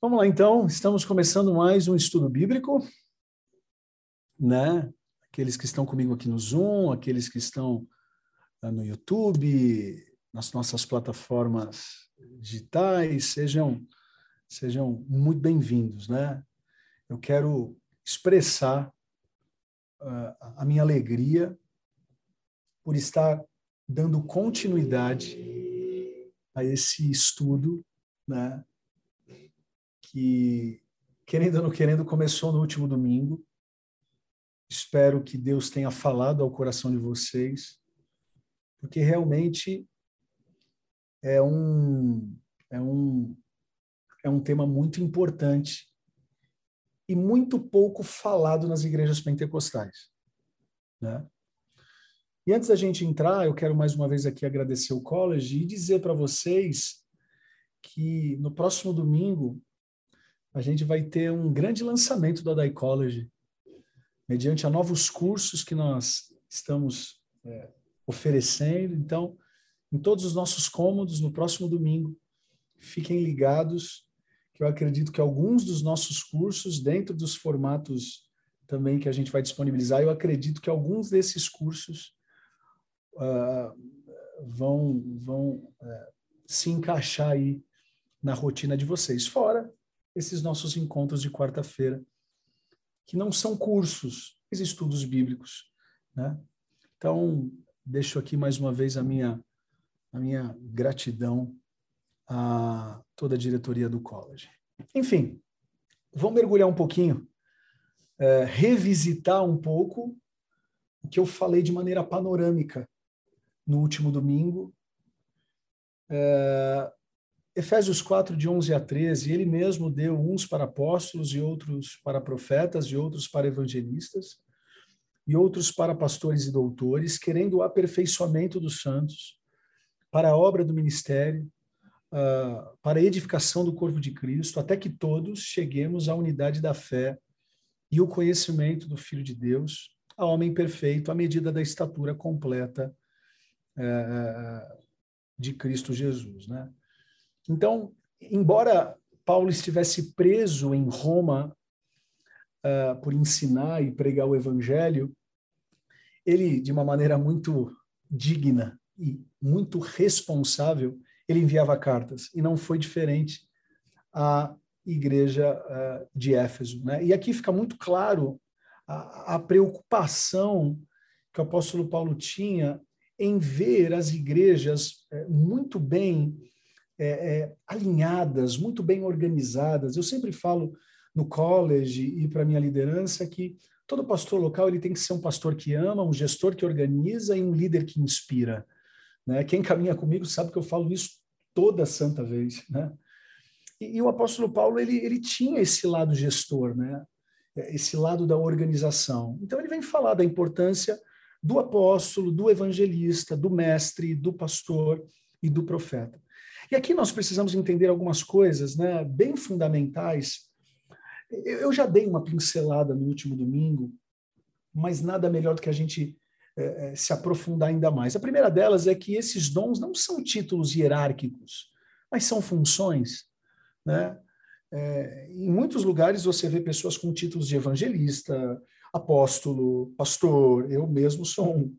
Vamos lá, então. Estamos começando mais um estudo bíblico, né? Aqueles que estão comigo aqui no Zoom, aqueles que estão uh, no YouTube, nas nossas plataformas digitais, sejam sejam muito bem-vindos, né? Eu quero expressar uh, a minha alegria por estar dando continuidade a esse estudo, né? Que, querendo ou não querendo, começou no último domingo. Espero que Deus tenha falado ao coração de vocês, porque realmente é um, é um, é um tema muito importante e muito pouco falado nas igrejas pentecostais. Né? E antes da gente entrar, eu quero mais uma vez aqui agradecer o college e dizer para vocês que no próximo domingo a gente vai ter um grande lançamento do Adai College, mediante a novos cursos que nós estamos é, oferecendo. Então, em todos os nossos cômodos, no próximo domingo, fiquem ligados, que eu acredito que alguns dos nossos cursos, dentro dos formatos também que a gente vai disponibilizar, eu acredito que alguns desses cursos uh, vão, vão uh, se encaixar aí na rotina de vocês. Fora esses nossos encontros de quarta-feira, que não são cursos, mas estudos bíblicos. Né? Então, deixo aqui mais uma vez a minha, a minha gratidão a toda a diretoria do college. Enfim, vamos mergulhar um pouquinho, é, revisitar um pouco o que eu falei de maneira panorâmica no último domingo. É, Efésios 4, de 11 a 13, ele mesmo deu uns para apóstolos e outros para profetas e outros para evangelistas e outros para pastores e doutores, querendo o aperfeiçoamento dos santos, para a obra do ministério, uh, para a edificação do corpo de Cristo, até que todos cheguemos à unidade da fé e o conhecimento do Filho de Deus, a homem perfeito, à medida da estatura completa uh, de Cristo Jesus, né? Então, embora Paulo estivesse preso em Roma uh, por ensinar e pregar o evangelho, ele, de uma maneira muito digna e muito responsável, ele enviava cartas, e não foi diferente à igreja uh, de Éfeso. Né? E aqui fica muito claro a, a preocupação que o apóstolo Paulo tinha em ver as igrejas uh, muito bem é, é, alinhadas, muito bem organizadas. Eu sempre falo no college e para minha liderança que todo pastor local ele tem que ser um pastor que ama, um gestor que organiza e um líder que inspira. Né? Quem caminha comigo sabe que eu falo isso toda santa vez. Né? E, e o apóstolo Paulo ele, ele tinha esse lado gestor, né? esse lado da organização. Então ele vem falar da importância do apóstolo, do evangelista, do mestre, do pastor e do profeta. E aqui nós precisamos entender algumas coisas né, bem fundamentais. Eu já dei uma pincelada no último domingo, mas nada melhor do que a gente é, se aprofundar ainda mais. A primeira delas é que esses dons não são títulos hierárquicos, mas são funções. Né? É, em muitos lugares você vê pessoas com títulos de evangelista, apóstolo, pastor, eu mesmo sou um.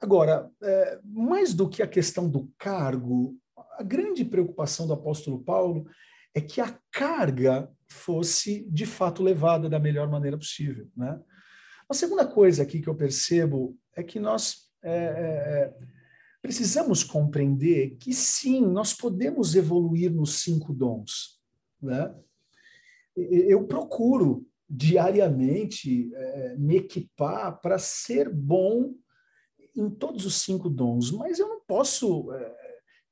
Agora, é, mais do que a questão do cargo, a grande preocupação do apóstolo Paulo é que a carga fosse de fato levada da melhor maneira possível. Né? A segunda coisa aqui que eu percebo é que nós é, é, é precisamos compreender que sim, nós podemos evoluir nos cinco dons. Né? Eu procuro diariamente é, me equipar para ser bom em todos os cinco dons, mas eu não posso é,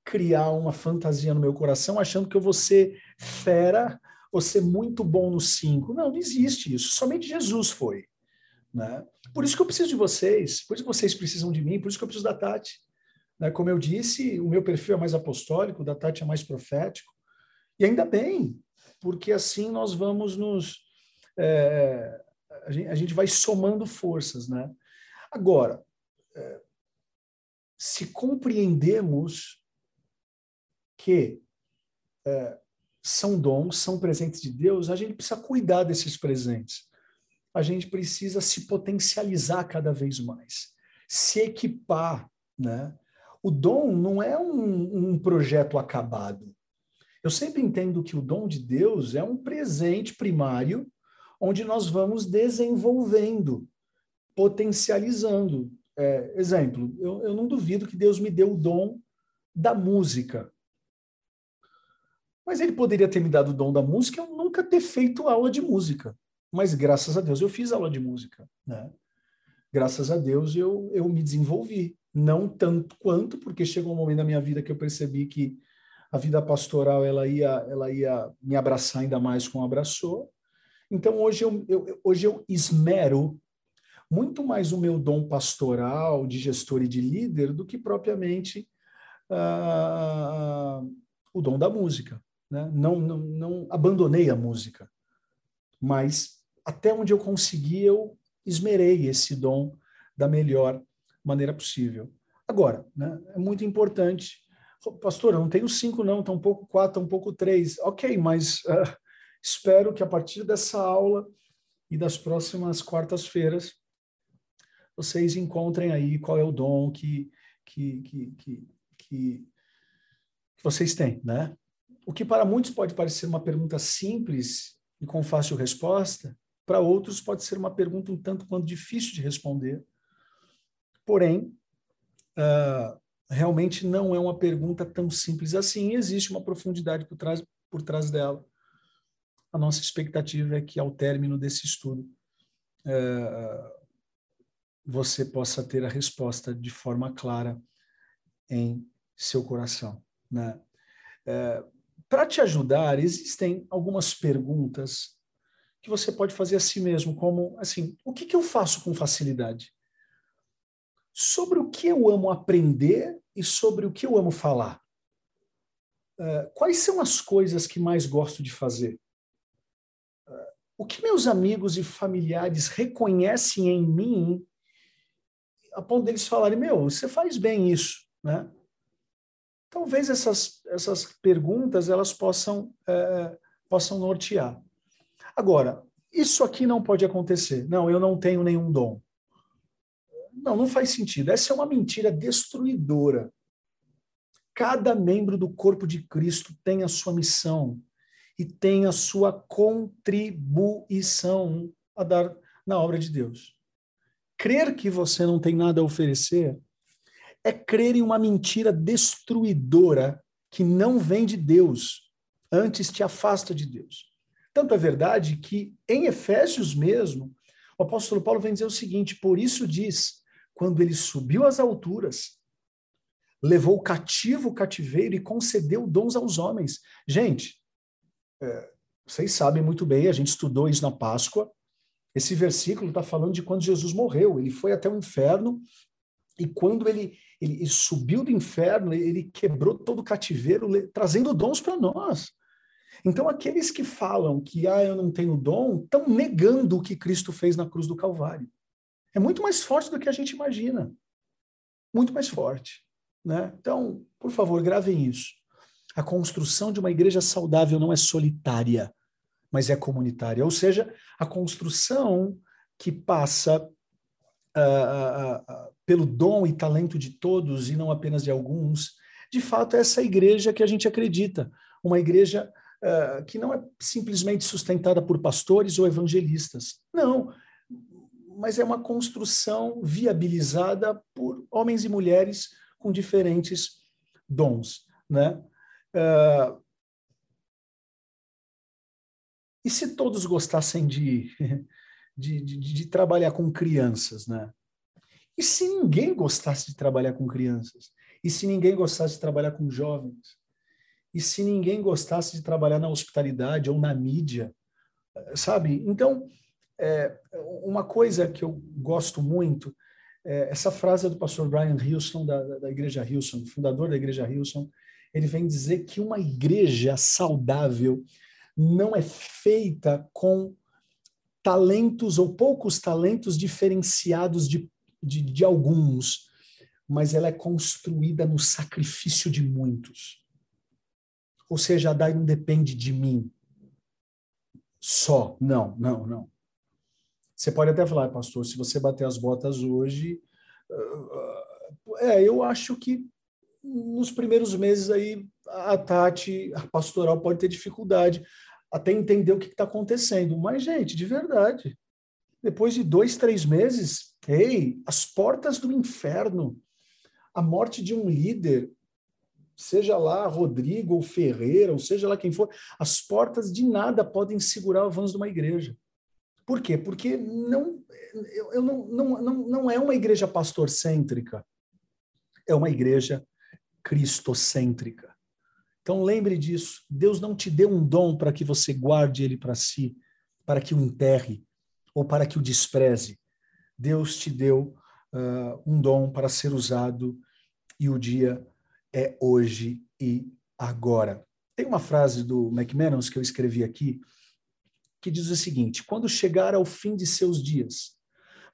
criar uma fantasia no meu coração achando que eu vou ser fera, vou ser muito bom no cinco. Não, não existe isso. Somente Jesus foi. Né? Por isso que eu preciso de vocês, por isso que vocês precisam de mim, por isso que eu preciso da Tati. Né? Como eu disse, o meu perfil é mais apostólico, o da Tati é mais profético. E ainda bem, porque assim nós vamos nos. É, a, gente, a, gente, vai somando forças. Né? Agora, é, se compreendemos que é, são dons, são presentes de Deus, a gente precisa cuidar desses presentes. A gente precisa se potencializar cada vez mais, se equipar, né? O dom não é um, um projeto acabado. Eu sempre entendo que o dom de Deus é um presente primário onde nós vamos desenvolvendo, potencializando. É, exemplo, eu, eu não duvido que Deus me deu o dom da música. Mas ele poderia ter me dado o dom da música eu nunca ter feito aula de música. Mas graças a Deus eu fiz aula de música. Né? Graças a Deus eu, eu me desenvolvi. Não tanto quanto, porque chegou um momento da minha vida que eu percebi que a vida pastoral ela ia, ela ia me abraçar ainda mais como abraçou. Então hoje eu, eu, hoje eu esmero muito mais o meu dom pastoral, de gestor e de líder, do que propriamente uh, o dom da música. Né? Não, não, não abandonei a música, mas até onde eu consegui, eu esmerei esse dom da melhor maneira possível. Agora, né, é muito importante. Pastor, eu não tenho cinco, não, tá um pouco quatro, tá um pouco três. Ok, mas uh, espero que a partir dessa aula e das próximas quartas-feiras vocês encontrem aí qual é o dom que, que, que, que, que vocês têm, né? O que para muitos pode parecer uma pergunta simples e com fácil resposta, para outros pode ser uma pergunta um tanto quanto difícil de responder. Porém, uh, realmente não é uma pergunta tão simples assim, existe uma profundidade por trás, por trás dela. A nossa expectativa é que, ao término desse estudo, uh, você possa ter a resposta de forma clara em seu coração. Né? Uh, para te ajudar, existem algumas perguntas que você pode fazer a si mesmo, como assim, o que, que eu faço com facilidade? Sobre o que eu amo aprender e sobre o que eu amo falar. Uh, quais são as coisas que mais gosto de fazer? Uh, o que meus amigos e familiares reconhecem em mim a ponto deles falarem, meu, você faz bem isso, né? Talvez essas, essas perguntas elas possam, é, possam nortear. Agora, isso aqui não pode acontecer. Não, eu não tenho nenhum dom. Não, não faz sentido. Essa é uma mentira destruidora. Cada membro do corpo de Cristo tem a sua missão e tem a sua contribuição a dar na obra de Deus. Crer que você não tem nada a oferecer é crer em uma mentira destruidora que não vem de Deus, antes te afasta de Deus. Tanto é verdade que em Efésios mesmo, o apóstolo Paulo vem dizer o seguinte: por isso diz, quando ele subiu às alturas, levou cativo o cativeiro e concedeu dons aos homens. Gente, é, vocês sabem muito bem, a gente estudou isso na Páscoa. Esse versículo está falando de quando Jesus morreu. Ele foi até o inferno e quando ele, ele, ele subiu do inferno, ele quebrou todo o cativeiro, trazendo dons para nós. Então, aqueles que falam que ah, eu não tenho dom, estão negando o que Cristo fez na cruz do Calvário. É muito mais forte do que a gente imagina. Muito mais forte. Né? Então, por favor, gravem isso. A construção de uma igreja saudável não é solitária, mas é comunitária. Ou seja, a construção que passa uh, uh, pelo dom e talento de todos e não apenas de alguns, de fato é essa igreja que a gente acredita, uma igreja uh, que não é simplesmente sustentada por pastores ou evangelistas, não, mas é uma construção viabilizada por homens e mulheres com diferentes dons, né? Uh, e se todos gostassem de, de, de, de, trabalhar com crianças, né? E se ninguém gostasse de trabalhar com crianças? E se ninguém gostasse de trabalhar com jovens? E se ninguém gostasse de trabalhar na hospitalidade ou na mídia? Sabe? Então, é, uma coisa que eu gosto muito, é, essa frase do pastor Brian Hilson, da, da Igreja Hilson, fundador da Igreja Hilson, ele vem dizer que uma igreja saudável não é feita com talentos ou poucos talentos diferenciados de de, de alguns, mas ela é construída no sacrifício de muitos. Ou seja, a DAI não depende de mim só. Não, não, não. Você pode até falar, pastor, se você bater as botas hoje, é, eu acho que nos primeiros meses aí a Tati, a pastoral pode ter dificuldade até entender o que está acontecendo. Mas, gente, de verdade, depois de dois, três meses, ei, as portas do inferno, a morte de um líder, seja lá Rodrigo ou Ferreira, ou seja lá quem for, as portas de nada podem segurar o avanço de uma igreja. Por quê? Porque não, eu, eu não, não, não, não é uma igreja pastor-cêntrica, é uma igreja cristocêntrica. Então lembre disso. Deus não te deu um dom para que você guarde ele para si, para que o enterre ou para que o despreze. Deus te deu uh, um dom para ser usado e o dia é hoje e agora. Tem uma frase do McManus que eu escrevi aqui que diz o seguinte: quando chegar ao fim de seus dias,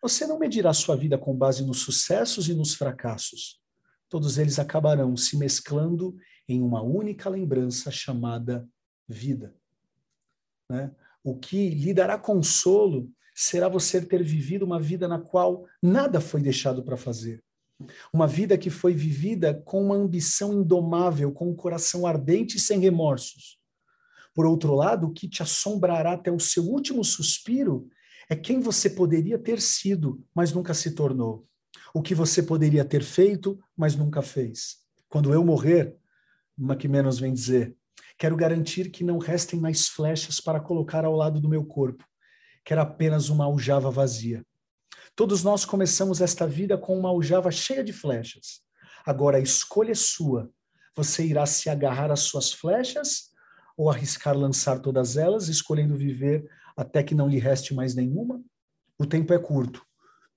você não medirá sua vida com base nos sucessos e nos fracassos. Todos eles acabarão se mesclando em uma única lembrança chamada vida. Né? O que lhe dará consolo será você ter vivido uma vida na qual nada foi deixado para fazer. Uma vida que foi vivida com uma ambição indomável, com um coração ardente e sem remorsos. Por outro lado, o que te assombrará até o seu último suspiro é quem você poderia ter sido, mas nunca se tornou. O que você poderia ter feito, mas nunca fez. Quando eu morrer, uma que menos vem dizer, quero garantir que não restem mais flechas para colocar ao lado do meu corpo. Quero apenas uma aljava vazia. Todos nós começamos esta vida com uma aljava cheia de flechas. Agora a escolha é sua. Você irá se agarrar às suas flechas ou arriscar lançar todas elas, escolhendo viver até que não lhe reste mais nenhuma? O tempo é curto.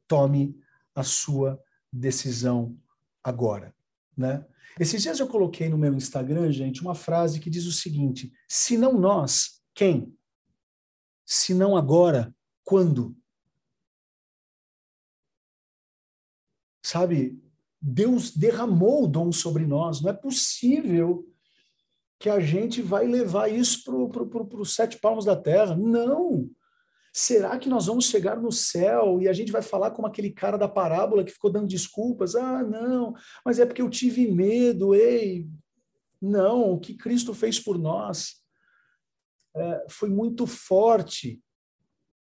Tome a sua decisão agora, né? Esses dias eu coloquei no meu Instagram, gente, uma frase que diz o seguinte: se não nós, quem? Se não agora, quando? Sabe, Deus derramou o dom sobre nós, não é possível que a gente vai levar isso para os sete palmos da terra. Não! Será que nós vamos chegar no céu e a gente vai falar como aquele cara da parábola que ficou dando desculpas? Ah, não, mas é porque eu tive medo, ei. Não, o que Cristo fez por nós foi muito forte.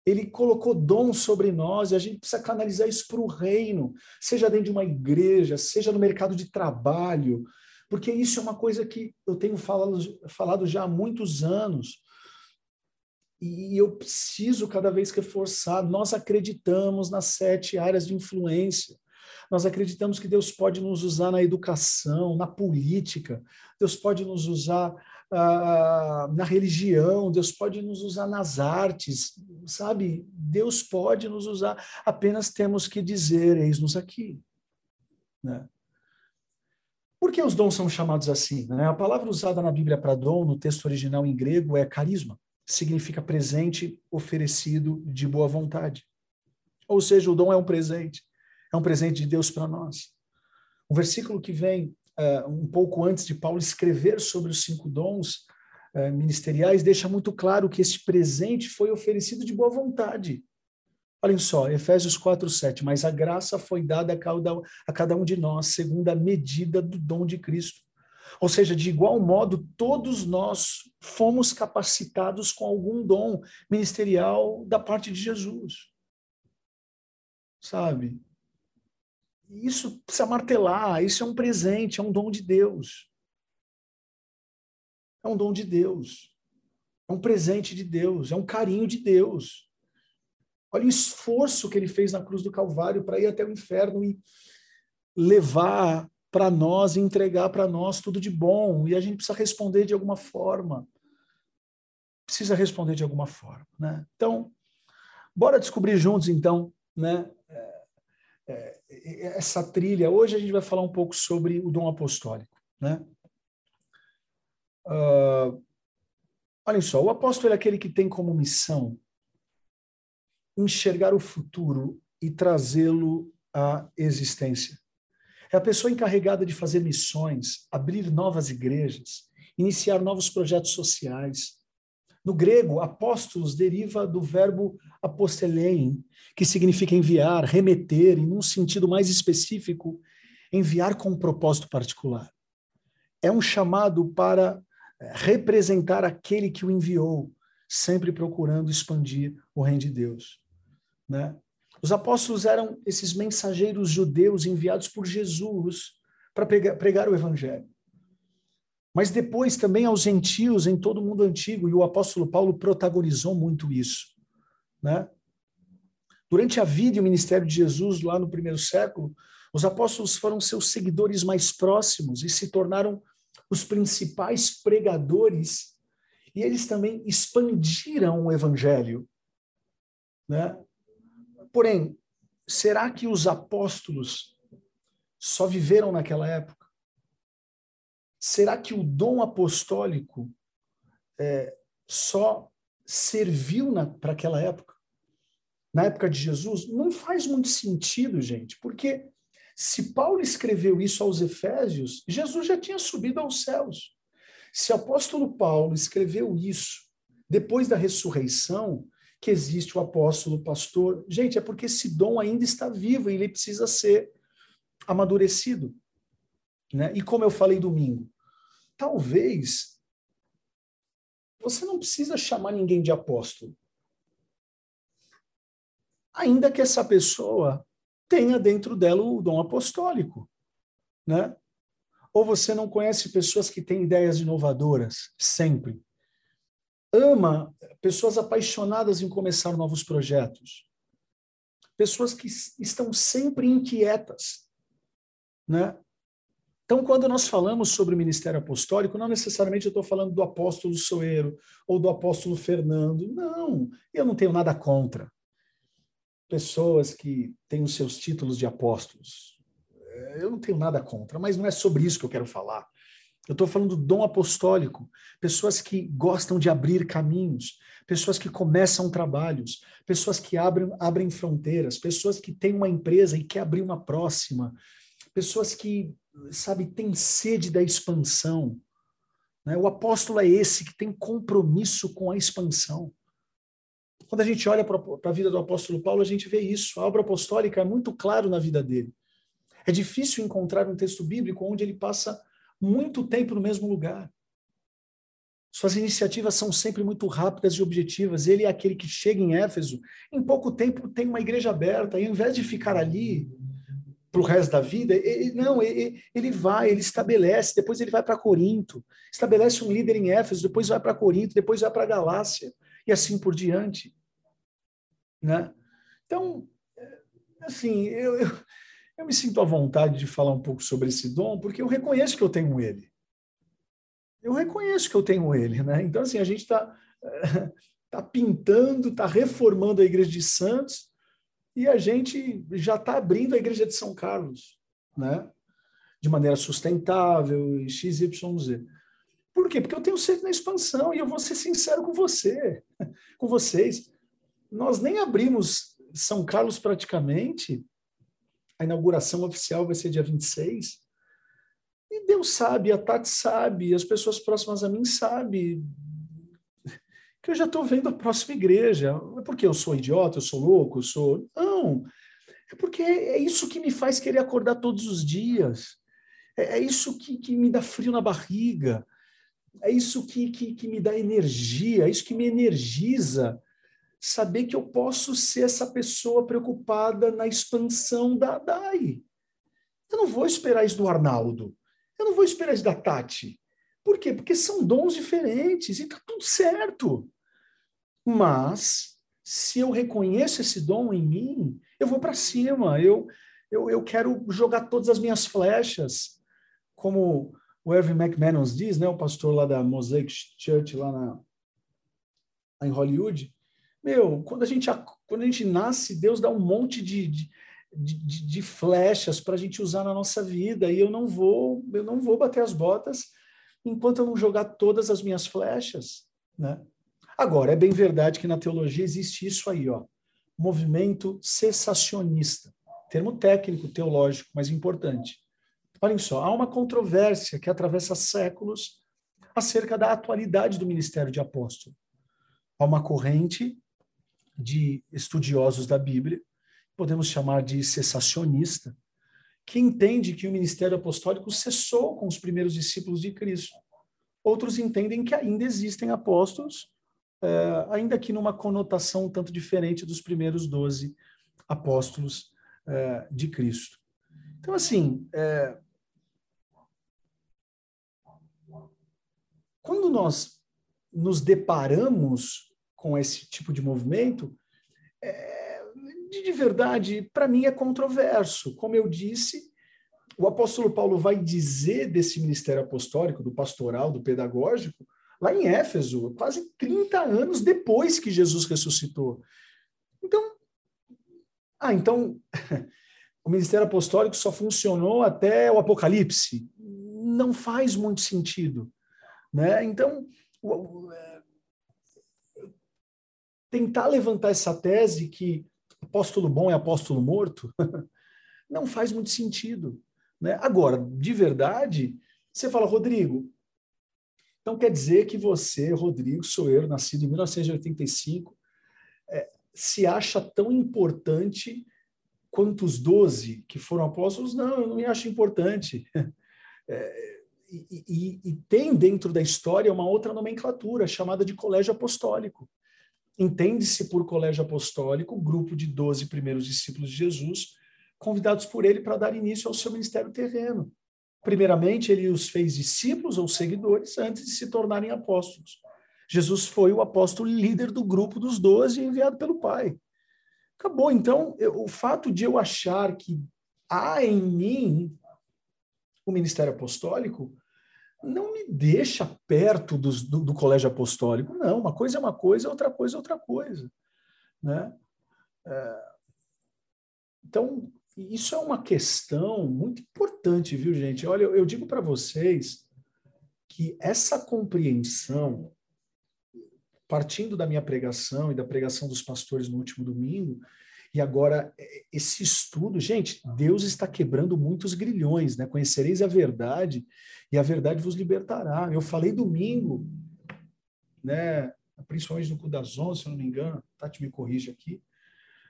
Ele colocou dom sobre nós e a gente precisa canalizar isso para o reino, seja dentro de uma igreja, seja no mercado de trabalho, porque isso é uma coisa que eu tenho falado, falado já há muitos anos. E eu preciso cada vez reforçar. Nós acreditamos nas sete áreas de influência. Nós acreditamos que Deus pode nos usar na educação, na política, Deus pode nos usar ah, na religião, Deus pode nos usar nas artes, sabe? Deus pode nos usar, apenas temos que dizer: eis-nos aqui. Né? Por que os dons são chamados assim? Né? A palavra usada na Bíblia para dom, no texto original em grego, é carisma. Significa presente oferecido de boa vontade. Ou seja, o dom é um presente. É um presente de Deus para nós. O versículo que vem um pouco antes de Paulo escrever sobre os cinco dons uh, ministeriais deixa muito claro que esse presente foi oferecido de boa vontade. Olhem só, Efésios 4, 7. Mas a graça foi dada a cada, a cada um de nós, segundo a medida do dom de Cristo. Ou seja, de igual modo, todos nós fomos capacitados com algum dom ministerial da parte de Jesus. Sabe? Isso precisa martelar, isso é um presente, é um dom de Deus. É um dom de Deus. É um presente de Deus, é um carinho de Deus. Olha o esforço que ele fez na cruz do Calvário para ir até o inferno e levar para nós entregar para nós tudo de bom. E a gente precisa responder de alguma forma. Precisa responder de alguma forma. Né? Então, bora descobrir juntos, então, né? É, é, essa trilha. Hoje a gente vai falar um pouco sobre o dom apostólico. Né? Uh, olhem só, o apóstolo é aquele que tem como missão enxergar o futuro e trazê-lo à existência. É a pessoa encarregada de fazer missões, abrir novas igrejas, iniciar novos projetos sociais. No grego, apóstolos deriva do verbo apostelein, que significa enviar, remeter, e num sentido mais específico, enviar com um propósito particular. É um chamado para eh, representar aquele que o enviou, sempre procurando expandir o reino de Deus. Né? Os apóstolos eram esses mensageiros judeus enviados por Jesus para pregar o evangelho. Mas depois também aos gentios em todo o mundo antigo, e o apóstolo Paulo protagonizou muito isso. Né? Durante a vida e o ministério de Jesus, lá no primeiro século, os apóstolos foram seus seguidores mais próximos e se tornaram os principais pregadores, e eles também expandiram o evangelho. Né? Porém, será que os apóstolos só viveram naquela época? Será que o dom apostólico é, só serviu para aquela época? Na época de Jesus? Não faz muito sentido, gente, porque se Paulo escreveu isso aos Efésios, Jesus já tinha subido aos céus. Se o apóstolo Paulo escreveu isso depois da ressurreição, que existe o apóstolo, o pastor, gente, é porque esse dom ainda está vivo e ele precisa ser amadurecido. Né? E como eu falei domingo, talvez você não precisa chamar ninguém de apóstolo. Ainda que essa pessoa tenha dentro dela o dom apostólico, né? Ou você não conhece pessoas que têm ideias inovadoras, sempre. Ama pessoas apaixonadas em começar novos projetos. Pessoas que estão sempre inquietas, né? Então, quando nós falamos sobre o ministério apostólico, não necessariamente eu estou falando do apóstolo Soeiro ou do apóstolo Fernando. Não, eu não tenho nada contra pessoas que têm os seus títulos de apóstolos. É, eu não tenho nada contra, mas não é sobre isso que eu quero falar. Eu estou falando do dom apostólico, pessoas que gostam de abrir caminhos, pessoas que começam trabalhos, pessoas que abrem, abrem fronteiras, pessoas que têm uma empresa e quer abrir uma próxima, pessoas que, sabe, têm sede da expansão. Né? O apóstolo é esse que tem compromisso com a expansão. Quando a gente olha para a vida do apóstolo Paulo, a gente vê isso. A obra apostólica é muito claro na vida dele. É difícil encontrar um texto bíblico onde ele passa muito tempo no mesmo lugar. Suas iniciativas são sempre muito rápidas e objetivas. Ele é aquele que chega em Éfeso, em pouco tempo tem uma igreja aberta, e ao invés de ficar ali para o resto da vida, ele, não, ele, ele vai, ele estabelece, depois ele vai para Corinto, estabelece um líder em Éfeso, depois vai para Corinto, depois vai para Galácia, e assim por diante. Né? Então, assim, eu, eu, eu me sinto à vontade de falar um pouco sobre esse dom, porque eu reconheço que eu tenho ele. Eu reconheço que eu tenho ele, né? Então, assim, a gente está tá pintando, está reformando a igreja de Santos e a gente já está abrindo a igreja de São Carlos, né? De maneira sustentável, XYZ. Por quê? Porque eu tenho sede na expansão e eu vou ser sincero com você, com vocês nós nem abrimos São Carlos praticamente. A inauguração oficial vai ser dia 26. E Deus sabe, a Tati sabe, as pessoas próximas a mim sabem que eu já estou vendo a próxima igreja. É porque eu sou idiota, eu sou louco, eu sou. Não. É porque é isso que me faz querer acordar todos os dias. É, é isso que, que me dá frio na barriga. É isso que, que, que me dá energia, é isso que me energiza saber que eu posso ser essa pessoa preocupada na expansão da DAI. Eu não vou esperar isso do Arnaldo. Eu não vou esperar isso da Tati. Por quê? Porque são dons diferentes e está tudo certo. Mas, se eu reconheço esse dom em mim, eu vou para cima. Eu, eu, eu quero jogar todas as minhas flechas. Como o Erwin McManus diz, né, o pastor lá da Mosaic Church, lá, na, em Hollywood, meu, quando a gente, quando a gente nasce, Deus dá um monte de, de, de, de flechas para a gente usar na nossa vida e eu não vou, eu não vou bater as botas enquanto eu não jogar todas as minhas flechas, né? Agora, é bem verdade que na teologia existe isso aí, ó, movimento cessacionista, termo técnico, teológico, mas importante. Olhem só, há uma controvérsia que atravessa séculos acerca da atualidade do ministério de apóstolo. Há uma corrente de estudiosos da Bíblia, podemos chamar de cessacionista, que entende que o ministério apostólico cessou com os primeiros discípulos de Cristo. Outros entendem que ainda existem apóstolos, é, ainda que numa conotação um tanto diferente dos primeiros doze apóstolos é, de Cristo. Então, assim, é, quando nós nos deparamos com esse tipo de movimento, é, de, de verdade, para mim é controverso. Como eu disse, o apóstolo Paulo vai dizer desse ministério apostólico, do pastoral, do pedagógico, lá em Éfeso, quase 30 anos depois que Jesus ressuscitou. Então, ah, então o ministério apostólico só funcionou até o Apocalipse. Não faz muito sentido. Né? Então, é, tentar levantar essa tese que apóstolo bom é apóstolo morto não faz muito sentido. Né? Agora, de verdade, você fala, Rodrigo, então quer dizer que você, Rodrigo Soeiro, nascido em 1985, é, se acha tão importante quanto os doze que foram apóstolos? Não, eu não me acho importante. É, e, e, e, tem dentro da história uma outra nomenclatura chamada de colégio apostólico. Entende-se por colégio apostólico grupo de 12 primeiros discípulos de Jesus, convidados por ele para dar início ao seu ministério terreno. Primeiramente, ele os fez discípulos ou seguidores antes de se tornarem apóstolos. Jesus foi o apóstolo líder do grupo dos doze enviado pelo Pai. Acabou. Então, eu, o fato de eu achar que há em mim o ministério apostólico não me deixa perto dos, do, do, colégio apostólico. Não, uma coisa é uma coisa, outra coisa é outra coisa. Né? É, então, isso é uma questão muito importante, viu, gente? Olha, eu, eu digo para vocês que essa compreensão, partindo da minha pregação e da pregação dos pastores no último domingo, e agora, é, esse estudo, gente, Deus está quebrando muitos grilhões, né? Conhecereis a verdade e a verdade vos libertará. Eu falei domingo, né? Principalmente no cu das onze, se eu não me engano, Tati me corrige aqui.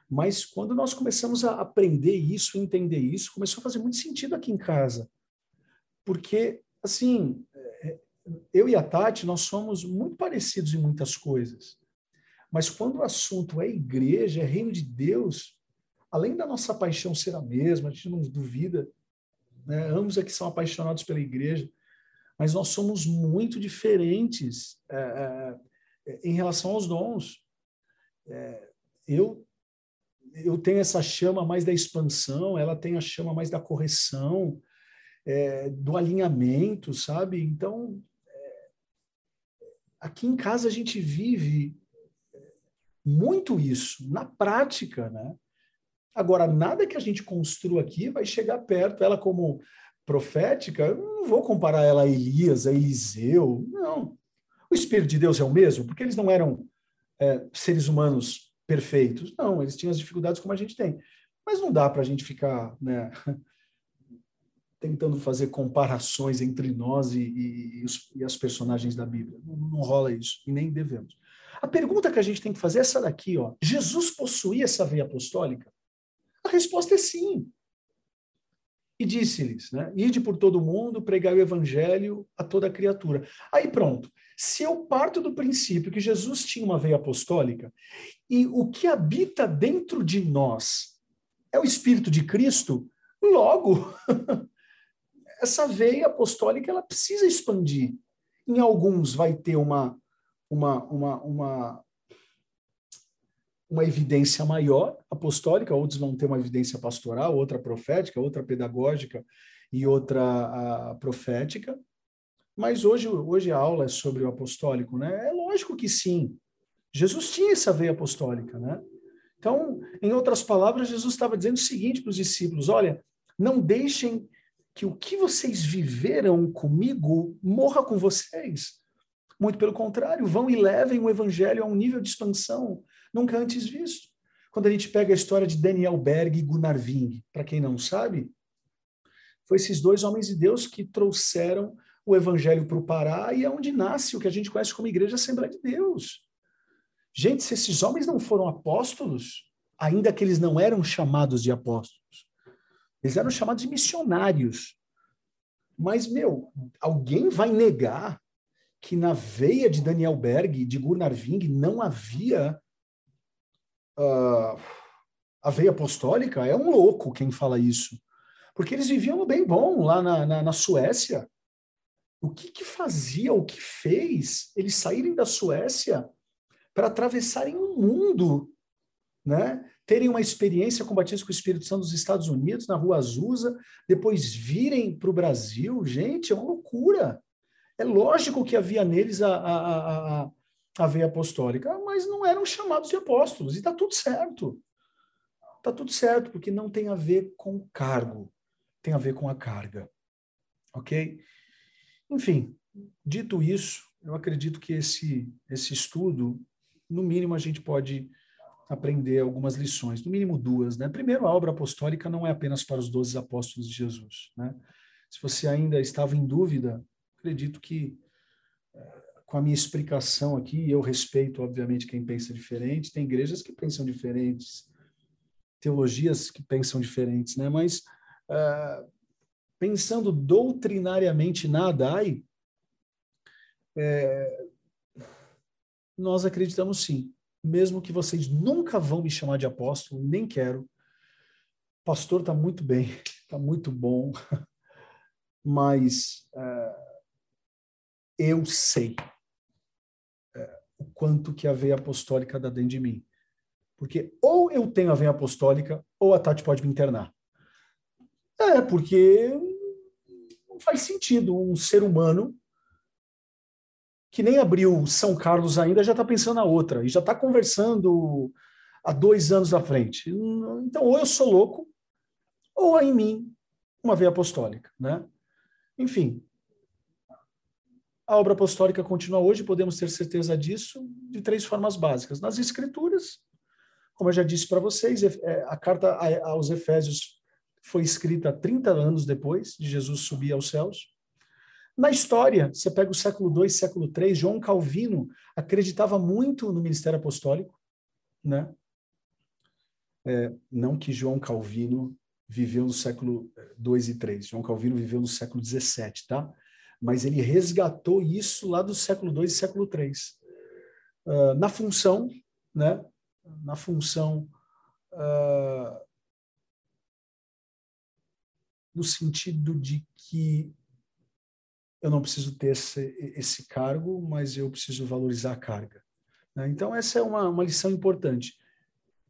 Mas quando nós começamos a aprender isso, entender isso, começou a fazer muito sentido aqui em casa. Porque, assim, é, eu e a Tati, nós somos muito parecidos em muitas coisas. Mas quando o assunto é igreja, é reino de Deus, além da nossa paixão ser a mesma, a gente não duvida, né? ambos aqui são apaixonados pela igreja, mas nós somos muito diferentes é, é, em relação aos dons. É, eu eu tenho essa chama mais da expansão, ela tem a chama mais da correção, é, do alinhamento, sabe? Então, é, aqui em casa a gente vive muito isso na prática, né? Agora, nada que a gente construa aqui vai chegar perto. Ela, como profética, eu não vou comparar ela a Elias, a Eliseu. Não. O Espírito de Deus é o mesmo, porque eles não eram é, seres humanos perfeitos. Não, eles tinham as dificuldades como a gente tem. Mas não dá para a gente ficar né, tentando fazer comparações entre nós e, e, e, as personagens da Bíblia. Não, não rola isso, e nem devemos. A pergunta que a gente tem que fazer é essa daqui, ó. Jesus possuía essa veia apostólica? A resposta é sim. E disse-lhes, né? Ide por todo mundo, pregai o evangelho a toda criatura. Aí pronto. Se eu parto do princípio que Jesus tinha uma veia apostólica e o que habita dentro de nós é o Espírito de Cristo, logo essa veia apostólica ela precisa expandir. Em alguns vai ter uma uma, uma, uma, uma evidência maior apostólica, outros vão ter uma evidência pastoral, outra profética, outra pedagógica e outra profética. Mas hoje, hoje a aula é sobre o apostólico, né? É lógico que sim. Jesus tinha essa veia apostólica, né? Então, em outras palavras, Jesus estava dizendo o seguinte para os discípulos: olha, não deixem que o que vocês viveram comigo morra com vocês. Muito pelo contrário, vão e levem o evangelho a um nível de expansão nunca antes visto. Quando a gente pega a história de Daniel Berg e Gunnar Ving, para quem não sabe, foi esses dois homens de Deus que trouxeram o evangelho para o Pará e é onde nasce o que a gente conhece como Igreja Assembleia de Deus. Gente, se esses homens não foram apóstolos, ainda que eles não eram chamados de apóstolos, eles eram chamados de missionários. Mas, meu, alguém vai negar que na veia de Daniel Berg, de Gunnar Ving, não havia uh, a veia apostólica? É um louco quem fala isso. Porque eles viviam bem bom lá na, na, na Suécia. O que, que fazia, o que fez eles saírem da Suécia para atravessarem o um mundo, né? terem uma experiência com o batismo com o Espírito Santo nos Estados Unidos, na Rua Azusa, depois virem para o Brasil, gente, é uma loucura. É lógico que havia neles a, a, a, a veia apostólica, mas não eram chamados de apóstolos, e está tudo certo. Está tudo certo, porque não tem a ver com cargo, tem a ver com a carga. Ok? Enfim, dito isso, eu acredito que esse, esse estudo, no mínimo, a gente pode aprender algumas lições, no mínimo duas. Né? Primeiro, a obra apostólica não é apenas para os doze apóstolos de Jesus. Né? Se você ainda estava em dúvida, acredito que com a minha explicação aqui, eu respeito, obviamente, quem pensa diferente, tem igrejas que pensam diferentes, teologias que pensam diferentes, né? mas uh, pensando doutrinariamente na ADAI, é, nós acreditamos sim. Mesmo que vocês nunca vão me chamar de apóstolo, nem quero. Pastor está muito bem, está muito bom, mas é, eu sei o quanto que a veia apostólica dá dentro de mim. Porque ou eu tenho a veia apostólica, ou a Tati pode me internar. É, porque não faz sentido um ser humano que nem abriu São Carlos ainda já está pensando na outra e já está conversando há dois anos à frente. Então, ou eu sou louco, ou há em mim uma veia apostólica, né? Enfim, a obra apostólica continua hoje, podemos ter certeza disso, de três formas básicas. Nas Escrituras, como eu já disse para vocês, é, a carta aos Efésios foi escrita 30 anos depois de Jesus subir aos céus. Na história, você pega o século II, século III, João Calvino acreditava muito no ministério apostólico, né? É, não que João Calvino viveu no século II e III, João Calvino viveu no século XVII, tá? Mas ele resgatou isso lá do século II e século III. Uh, na função, né? Na função uh, no sentido de que eu não preciso ter esse, esse cargo, mas eu preciso valorizar a carga. Né? Então, essa é uma, uma lição importante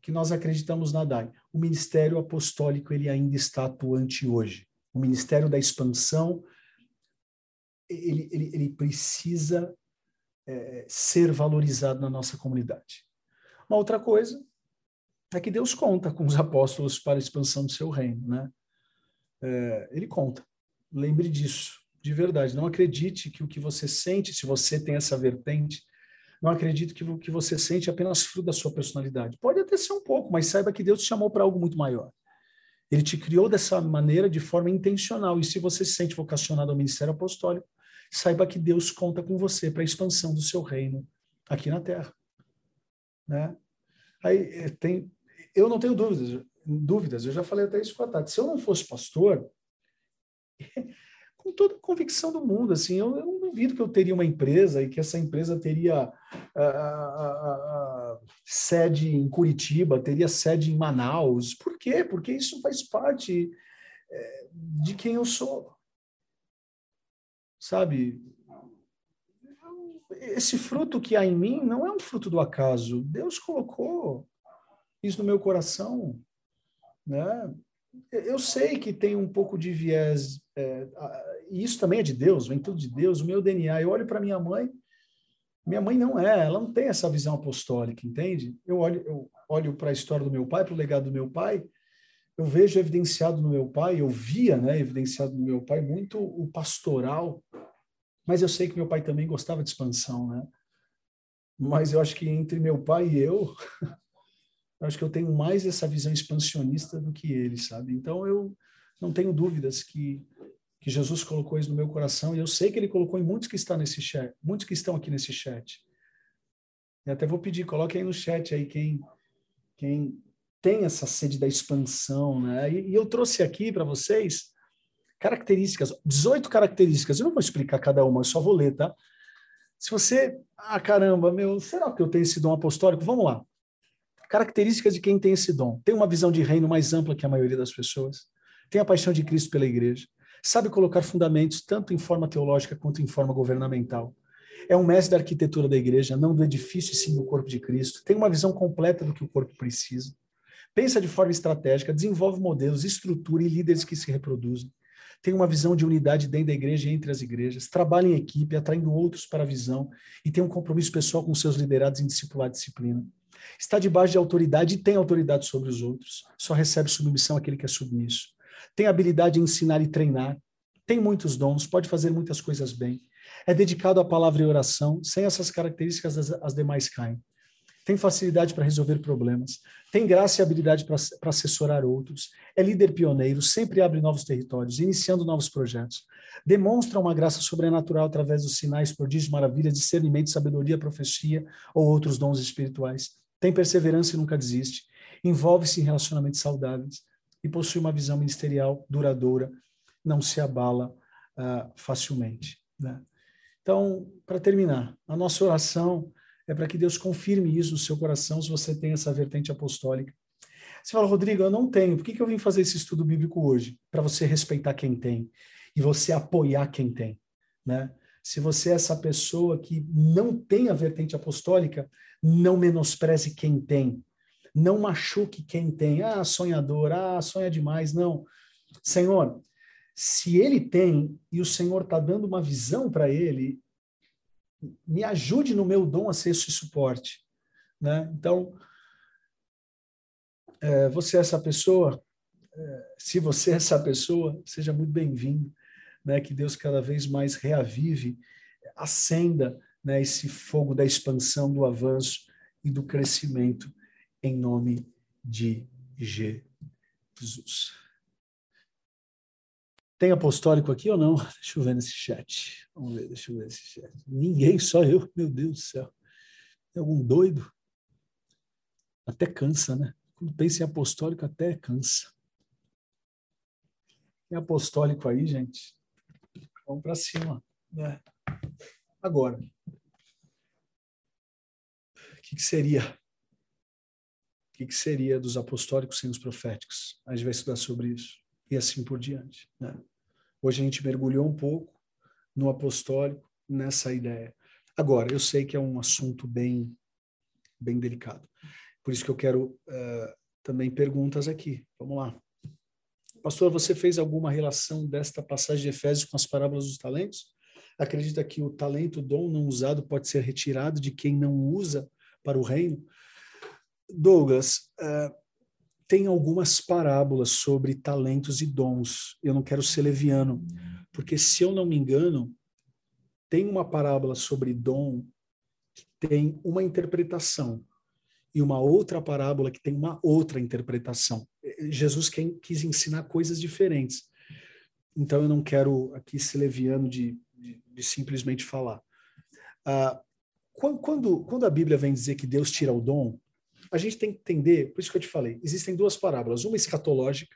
que nós acreditamos na DAI. O ministério apostólico ele ainda está atuante hoje. O ministério da expansão ele, ele, ele precisa é, ser valorizado na nossa comunidade. Uma outra coisa é que Deus conta com os apóstolos para a expansão do seu reino, né? é, ele conta. Lembre disso, de verdade. Não acredite que o que você sente, se você tem essa vertente, não acredite que o que você sente é apenas fruto da sua personalidade. Pode até ser um pouco, mas saiba que Deus te chamou para algo muito maior. Ele te criou dessa maneira de forma intencional. E se você se sente vocacionado ao ministério apostólico, saiba que Deus conta com você para a expansão do seu reino aqui na Terra. Né? Aí eh, tem, eu não tenho dúvidas dúvidas, eu já falei até isso com a Tati. Se eu não fosse pastor, com toda a convicção do mundo, assim, eu, eu não duvido que eu teria uma empresa e que essa empresa teria a, a, a, sede em Curitiba, teria sede em Manaus. Por quê? Porque isso faz parte é, de quem eu sou. Sabe? Esse fruto que há em mim não é um fruto do acaso. Deus colocou isso no meu coração. Né? Eu sei que tem um pouco de viés, é, e isso também é de Deus, vem tudo de Deus, o meu DNA. Eu olho para minha mãe, minha mãe não é, ela não tem essa visão apostólica, entende? Eu olho, eu olho para a história do meu pai, para o legado do meu pai, eu vejo evidenciado no meu pai, eu via, né, evidenciado no meu pai muito o pastoral, mas eu sei que meu pai também gostava de expansão, né? Mas eu acho que entre meu pai e eu, eu acho que eu tenho mais essa visão expansionista do que ele, sabe? Então eu não tenho dúvidas que que Jesus colocou isso no meu coração e eu sei que ele colocou em muitos que estão nesse chat, muitos que estão aqui nesse chat. E até vou pedir, coloque aí no chat aí quem quem tem essa sede da expansão, né? E, e eu trouxe aqui para vocês características, 18 características. Eu não vou explicar cada uma, eu só vou ler, tá? Se você, ah, caramba, meu, será que eu tenho esse dom apostólico? Vamos lá. Características de quem tem esse dom. Tem uma visão de reino mais ampla que a maioria das pessoas. Tem a paixão de Cristo pela igreja. Sabe colocar fundamentos tanto em forma teológica quanto em forma governamental. É um mestre da arquitetura da igreja, não do edifício, e sim do corpo de Cristo. Tem uma visão completa do que o corpo precisa. Pensa de forma estratégica, desenvolve modelos, estrutura e líderes que se reproduzem. Tem uma visão de unidade dentro da igreja e entre as igrejas. Trabalha em equipe, atraindo outros para a visão e tem um compromisso pessoal com seus liderados em discipular a disciplina. Está debaixo de autoridade e tem autoridade sobre os outros. Só recebe submissão aquele que é submisso. Tem habilidade em ensinar e treinar. Tem muitos dons, pode fazer muitas coisas bem. É dedicado à palavra e oração. Sem essas características, as, as demais caem tem facilidade para resolver problemas, tem graça e habilidade para assessorar outros, é líder pioneiro, sempre abre novos territórios, iniciando novos projetos, demonstra uma graça sobrenatural através dos sinais, prodígios, maravilhas, discernimento, sabedoria, profecia ou outros dons espirituais, tem perseverança e nunca desiste, envolve-se em relacionamentos saudáveis e possui uma visão ministerial duradoura, não se abala uh, facilmente. Né? Então, para terminar, a nossa oração é para que Deus confirme isso no seu coração se você tem essa vertente apostólica. Você fala, Rodrigo, eu não tenho. Por que, que eu vim fazer esse estudo bíblico hoje? Para você respeitar quem tem e você apoiar quem tem. Né? Se você é essa pessoa que não tem a vertente apostólica, não menospreze quem tem. Não machuque quem tem. Ah, sonhador, ah, sonha demais. Não. Senhor, se ele tem e o Senhor está dando uma visão para ele, me ajude no meu dom a ser esse suporte. Né? Então, é, você é essa pessoa, é, se você é essa pessoa, seja muito bem-vindo, né? que Deus cada vez mais reavive, acenda né, esse fogo da expansão, do avanço e do crescimento, em nome de Jesus. Tem apostólico aqui ou não? Deixa eu ver nesse chat. Vamos ver, deixa eu ver nesse chat. Ninguém, só eu. Meu Deus do céu. Tem algum doido? Até cansa, né? Quando pensa em apostólico, até cansa. Tem apostólico aí, gente? Vamos para cima. É. Agora, o que, que seria? O que, que seria dos apostólicos sem os proféticos? A gente vai estudar sobre isso e assim por diante. Né? Hoje a gente mergulhou um pouco no apostólico, nessa ideia. Agora, eu sei que é um assunto bem, bem delicado. Por isso que eu quero uh, também perguntas aqui. Vamos lá. Pastor, você fez alguma relação desta passagem de Efésios com as parábolas dos talentos? Acredita que o talento, o dom não usado, pode ser retirado de quem não usa para o reino? Douglas, uh, tem algumas parábolas sobre talentos e dons. Eu não quero ser leviano, porque se eu não me engano, tem uma parábola sobre dom que tem uma interpretação e uma outra parábola que tem uma outra interpretação. Jesus quis ensinar coisas diferentes. Então eu não quero aqui ser leviano de, de, de simplesmente falar. Ah, quando, quando a Bíblia vem dizer que Deus tira o dom, a gente tem que entender, por isso que eu te falei, existem duas parábolas. Uma escatológica,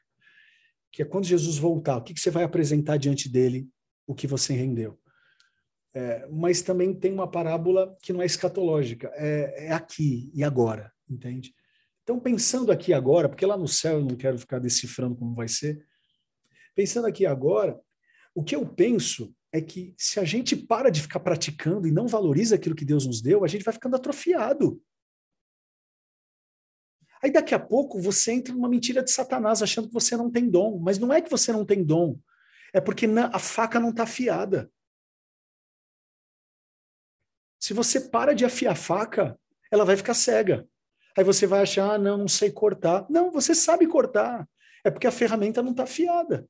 que é quando Jesus voltar, o que, que você vai apresentar diante dele, o que você rendeu. É, mas também tem uma parábola que não é escatológica, é, é aqui e agora, entende? Então, pensando aqui agora, porque lá no céu eu não quero ficar decifrando como vai ser, pensando aqui agora, o que eu penso é que se a gente para de ficar praticando e não valoriza aquilo que Deus nos deu, a gente vai ficando atrofiado. Aí daqui a pouco você entra numa mentira de Satanás achando que você não tem dom. Mas não é que você não tem dom. É porque a faca não está afiada. Se você para de afiar a faca, ela vai ficar cega. Aí você vai achar, ah, não, não sei cortar. Não, você sabe cortar. É porque a ferramenta não está afiada.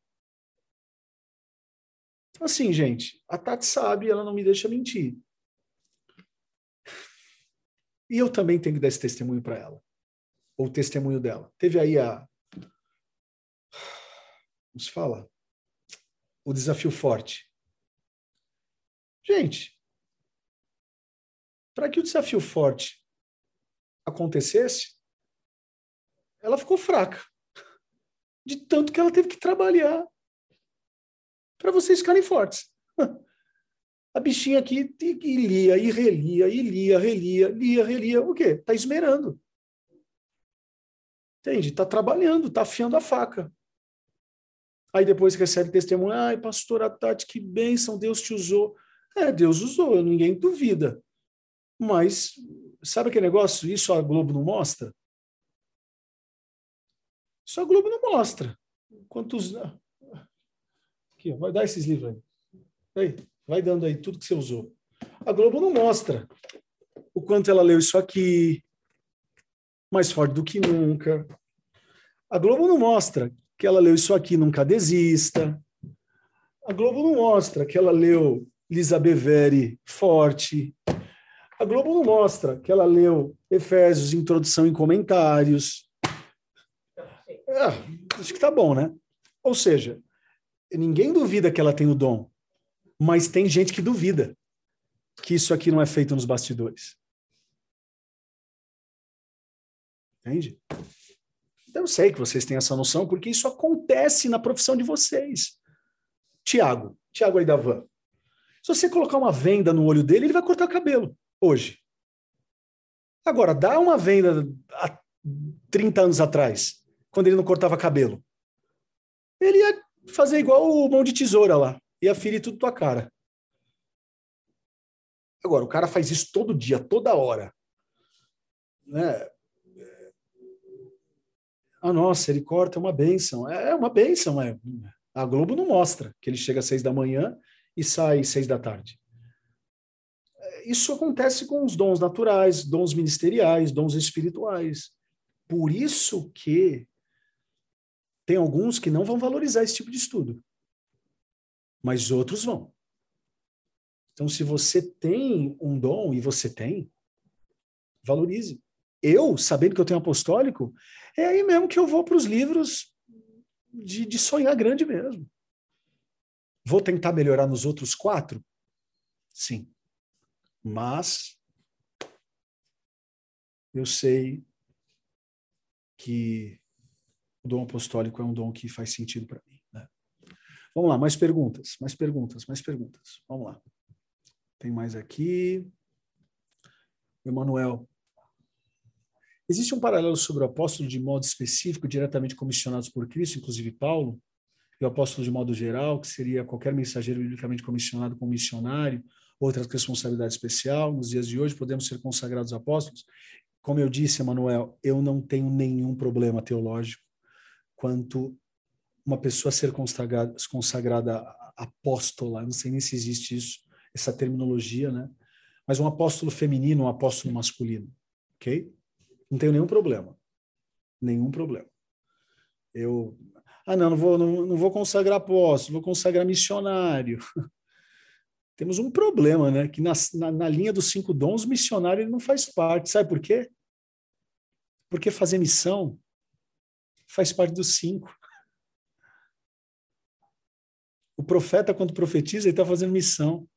Então, assim, gente, a Tati sabe, ela não me deixa mentir. E eu também tenho que dar esse testemunho para ela ou o testemunho dela. Teve aí a. Como se fala? o desafio forte? Gente, para que o desafio forte acontecesse, ela ficou fraca. De tanto que ela teve que trabalhar para vocês ficarem fortes. A bichinha aqui e lia, e relia, e lia, relia, lia, relia. O quê? Está esmerando. Entende? Está trabalhando, está afiando a faca. Aí depois recebe testemunho, ai, pastora Tati, que bênção, Deus te usou. É, Deus usou, ninguém duvida. Mas, sabe aquele negócio? Isso a Globo não mostra? Isso a Globo não mostra. Quantos. Aqui, vai dar esses livros aí. aí. Vai dando aí tudo que você usou. A Globo não mostra o quanto ela leu isso aqui, mais forte do que nunca. A Globo não mostra que ela leu isso aqui, nunca desista. A Globo não mostra que ela leu Lisa Beveri forte. A Globo não mostra que ela leu Efésios, introdução em comentários. É, acho que tá bom, né? Ou seja, ninguém duvida que ela tem o dom, mas tem gente que duvida que isso aqui não é feito nos bastidores. Entende? Eu sei que vocês têm essa noção, porque isso acontece na profissão de vocês. Tiago, Tiago aí da van. Se você colocar uma venda no olho dele, ele vai cortar o cabelo hoje. Agora, dá uma venda há 30 anos atrás, quando ele não cortava cabelo. Ele ia fazer igual o mão de tesoura lá, ia ferir tudo tua cara. Agora, o cara faz isso todo dia, toda hora. Né? Ah, nossa, ele corta, é uma benção. É uma benção, é. A Globo não mostra que ele chega às seis da manhã e sai às seis da tarde. Isso acontece com os dons naturais, dons ministeriais, dons espirituais. Por isso que tem alguns que não vão valorizar esse tipo de estudo, mas outros vão. Então, se você tem um dom, e você tem, valorize. Eu, sabendo que eu tenho apostólico, é aí mesmo que eu vou para os livros de, de sonhar grande mesmo. Vou tentar melhorar nos outros quatro? Sim. Mas eu sei que o dom apostólico é um dom que faz sentido para mim. Né? Vamos lá, mais perguntas, mais perguntas, mais perguntas. Vamos lá. Tem mais aqui. Emanuel, Existe um paralelo sobre o apóstolo de modo específico, diretamente comissionados por Cristo, inclusive Paulo, e o apóstolo de modo geral, que seria qualquer mensageiro biblicamente comissionado como missionário, outra responsabilidade especial. Nos dias de hoje, podemos ser consagrados apóstolos. Como eu disse, Emanuel, eu não tenho nenhum problema teológico quanto uma pessoa ser consagrada, consagrada apóstola. Não sei nem se existe isso, essa terminologia, né? Mas um apóstolo feminino, um apóstolo masculino, ok? Não tenho nenhum problema. Nenhum problema. Eu. Ah, não, não vou, não, não vou consagrar apóstolo, vou consagrar missionário. Temos um problema, né? Que na, na, na linha dos cinco dons, o missionário ele não faz parte. Sabe por quê? Porque fazer missão faz parte dos cinco. O profeta, quando profetiza, ele está fazendo missão.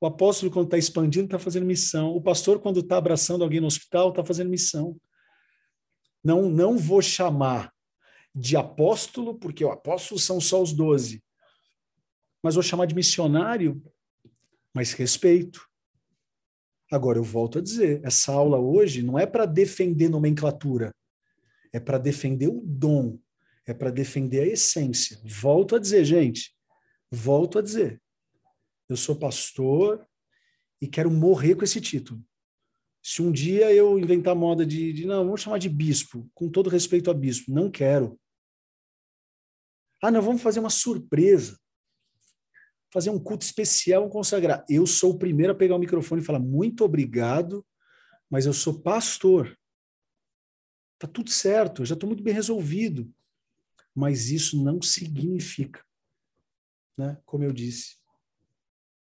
O apóstolo, quando está expandindo, está fazendo missão. O pastor, quando está abraçando alguém no hospital, está fazendo missão. Não, não vou chamar de apóstolo, porque o apóstolo são só os doze. Mas vou chamar de missionário, mas respeito. Agora, eu volto a dizer, essa aula hoje não é para defender nomenclatura, é para defender o dom, é para defender a essência. Volto a dizer, gente, volto a dizer. Eu sou pastor e quero morrer com esse título. Se um dia eu inventar moda de, de, não, vamos chamar de bispo, com todo respeito a bispo, não quero. Ah, não, vamos fazer uma surpresa. Fazer um culto especial, um consagrar. Eu sou o primeiro a pegar o microfone e falar muito obrigado, mas eu sou pastor. Tá tudo certo, eu já estou muito bem resolvido. Mas isso não significa, né, como eu disse,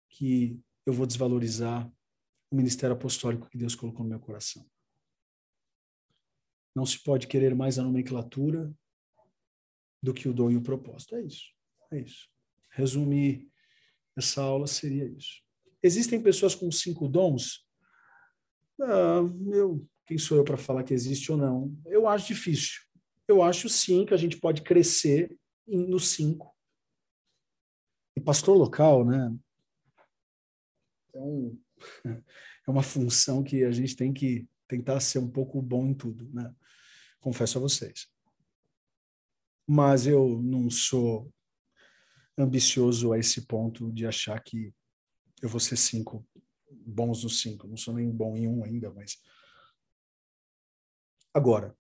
que eu vou desvalorizar o ministério apostólico que Deus colocou no meu coração. Não se pode querer mais a nomenclatura do que o dom e o propósito. É isso. É isso. resumir essa aula, seria isso. Existem pessoas com cinco dons? Ah, eu, quem sou eu para falar que existe ou não? Eu acho difícil. Eu acho sim que a gente pode crescer nos cinco. E pastor local, né? É, um, é uma função que a gente tem que tentar ser um pouco bom em tudo, né? Confesso a vocês. Mas eu não sou ambicioso a esse ponto de achar que eu vou ser cinco, bons nos cinco. Não sou nem bom em um ainda, mas. Agora,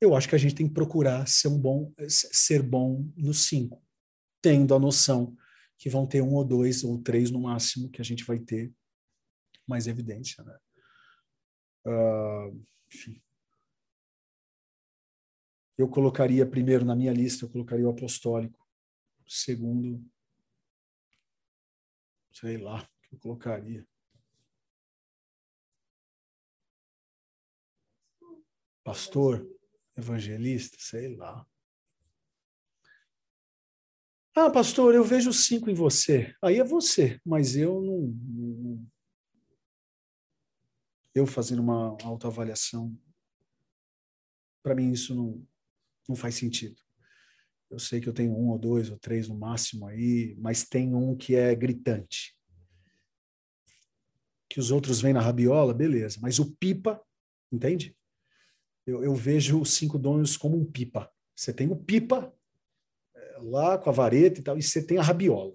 eu acho que a gente tem que procurar ser um bom, ser bom nos cinco, tendo a noção que vão ter um ou dois ou três no máximo que a gente vai ter mais evidência, né? Uh, enfim. Eu colocaria primeiro na minha lista, eu colocaria o apostólico. Segundo, sei lá, que eu colocaria. Pastor, evangelista, sei lá. Ah, pastor, eu vejo cinco em você. Aí é você, mas eu não. não eu fazendo uma autoavaliação, para mim isso não, não faz sentido. Eu sei que eu tenho um ou dois ou três no máximo aí, mas tem um que é gritante. Que os outros vêm na rabiola, beleza. Mas o pipa, entende? Eu, eu vejo os cinco donos como um pipa. Você tem o pipa é, lá com a vareta e tal, e você tem a rabiola.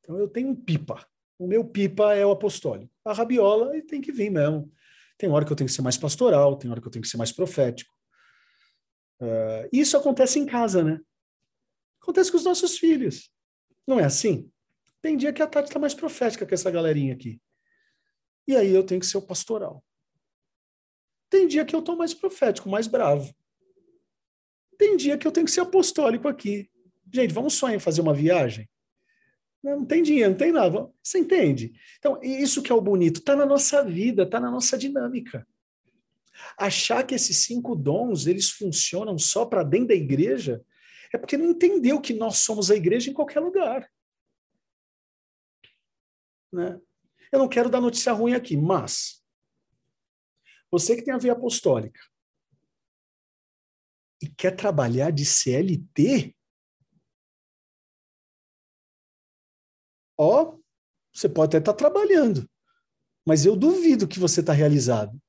Então eu tenho um pipa. O meu pipa é o apostólico. A rabiola tem que vir mesmo. Tem hora que eu tenho que ser mais pastoral, tem hora que eu tenho que ser mais profético. Uh, isso acontece em casa, né? Acontece com os nossos filhos. Não é assim? Tem dia que a Tati está mais profética que essa galerinha aqui. E aí eu tenho que ser o pastoral. Tem dia que eu estou mais profético, mais bravo. Tem dia que eu tenho que ser apostólico aqui. Gente, vamos sonhar em fazer uma viagem? Não tem dinheiro, não tem nada. Você entende? Então, isso que é o bonito, está na nossa vida, está na nossa dinâmica. Achar que esses cinco dons eles funcionam só para dentro da igreja é porque não entendeu que nós somos a igreja em qualquer lugar. Né? Eu não quero dar notícia ruim aqui, mas você que tem a via apostólica e quer trabalhar de CLT, Ó, você pode até estar tá trabalhando, mas eu duvido que você está realizado.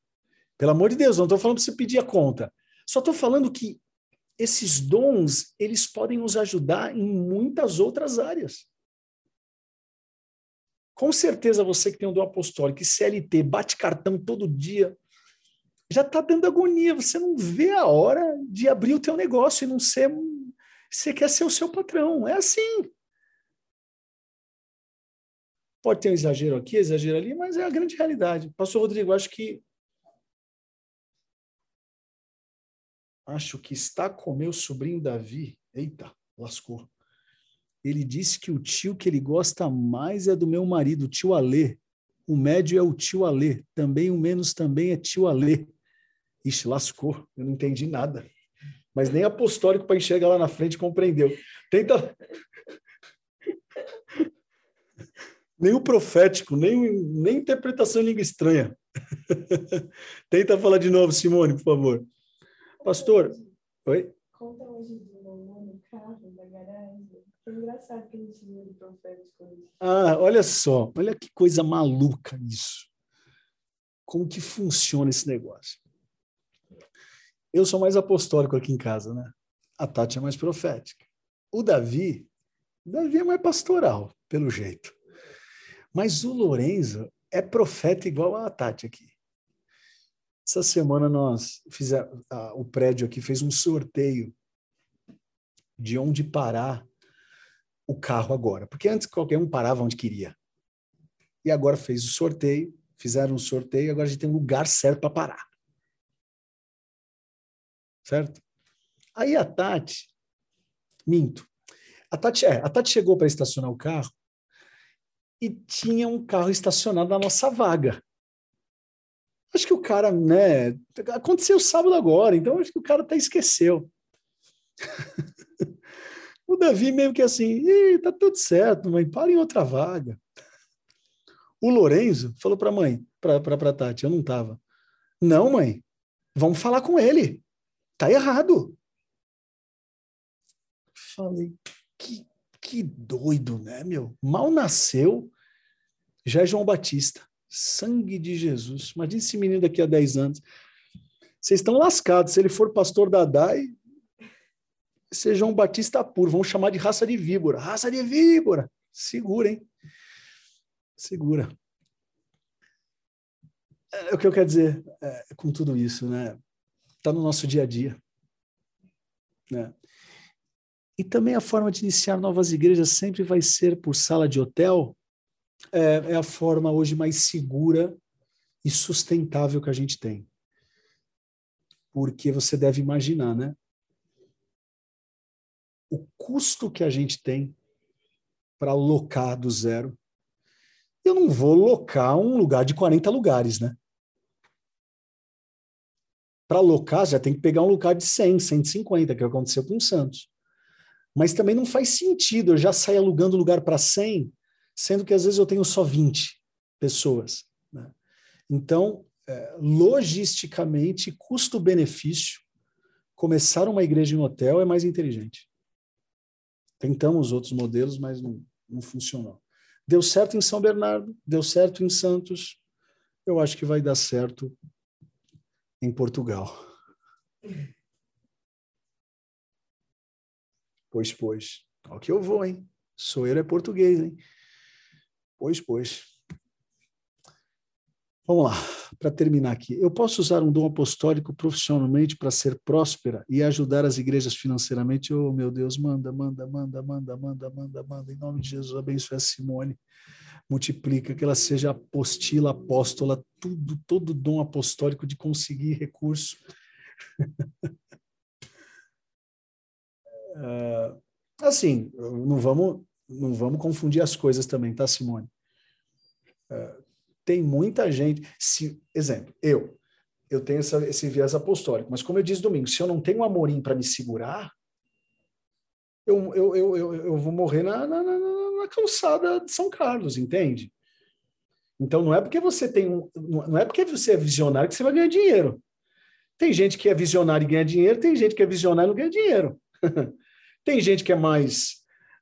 Pelo amor de Deus, não estou falando para você pedir a conta. Só estou falando que esses dons, eles podem nos ajudar em muitas outras áreas. Com certeza você que tem o dom apostólico, que CLT, bate cartão todo dia, já está dando agonia. Você não vê a hora de abrir o teu negócio e não ser... Você quer ser o seu patrão. É assim. Pode ter um exagero aqui, exagero ali, mas é a grande realidade. Pastor Rodrigo, acho que acho que está com meu sobrinho Davi. Eita, lascou. Ele disse que o tio que ele gosta mais é do meu marido, o tio Alê. O médio é o tio Alê. Também o menos também é tio Alê. Ixi, lascou. Eu não entendi nada. Mas nem apostólico para enxergar lá na frente compreendeu. Tenta nem o profético, nem, nem interpretação em língua estranha. Tenta falar de novo, Simone, por favor. Pastor, oi? Conta hoje de no carro da garagem. Foi engraçado que a gente viu o profético Ah, olha só, olha que coisa maluca isso. Como que funciona esse negócio? Eu sou mais apostólico aqui em casa, né? A Tati é mais profética. O Davi, o Davi é mais pastoral, pelo jeito. Mas o Lorenzo é profeta igual a Tati aqui. Essa semana nós fizemos, o prédio aqui fez um sorteio de onde parar o carro agora. Porque antes qualquer um parava onde queria. E agora fez o sorteio, fizeram um sorteio, agora a gente tem um lugar certo para parar. Certo? Aí a Tati, minto. A Tati, é, a Tati chegou para estacionar o carro e tinha um carro estacionado na nossa vaga. Acho que o cara, né? Aconteceu sábado agora, então acho que o cara até esqueceu. o Davi meio que assim, tá tudo certo, mãe, para em outra vaga. O Lorenzo falou para a mãe, para Tati, eu não estava. Não, mãe, vamos falar com ele. Tá errado. Falei, que, que doido, né, meu? Mal nasceu, já é João Batista. Sangue de Jesus. Imagina esse menino daqui a 10 anos. Vocês estão lascados. Se ele for pastor da DAI, seja um batista puro. Vão chamar de raça de víbora. Raça de víbora. Segura, hein? Segura. É, o que eu quero dizer é, com tudo isso, né? Está no nosso dia a dia. Né? E também a forma de iniciar novas igrejas sempre vai ser por sala de hotel. É, é a forma hoje mais segura e sustentável que a gente tem porque você deve imaginar, né? O custo que a gente tem para locar do zero. Eu não vou locar um lugar de 40 lugares, né? Para locar, já tem que pegar um lugar de 100, 150, que aconteceu com o Santos. Mas também não faz sentido eu já sair alugando lugar para 100, sendo que às vezes eu tenho só 20 pessoas. Né? Então, é, logisticamente, custo-benefício, começar uma igreja em hotel é mais inteligente. Tentamos outros modelos, mas não, não funcionou. Deu certo em São Bernardo, deu certo em Santos, eu acho que vai dar certo em Portugal. Pois, pois. Ó que eu vou, hein? Ele é português, hein? Pois, pois. Vamos lá, para terminar aqui. Eu posso usar um dom apostólico profissionalmente para ser próspera e ajudar as igrejas financeiramente? Oh, meu Deus, manda, manda, manda, manda, manda, manda, manda. Em nome de Jesus, abençoe a Simone. Multiplica, que ela seja apostila, apóstola, tudo, todo dom apostólico de conseguir recurso. uh, assim, não vamos, não vamos confundir as coisas também, tá, Simone? Uh, tem muita gente. Se, exemplo, eu, eu tenho essa, esse viés apostólico, mas como eu disse domingo, se eu não tenho um amorim para me segurar, eu, eu, eu, eu, eu vou morrer na, na, na, na, calçada de São Carlos, entende? Então não é porque você tem um, não é porque você é visionário que você vai ganhar dinheiro. Tem gente que é visionário e ganha dinheiro, tem gente que é visionário e não ganha dinheiro. tem gente que é mais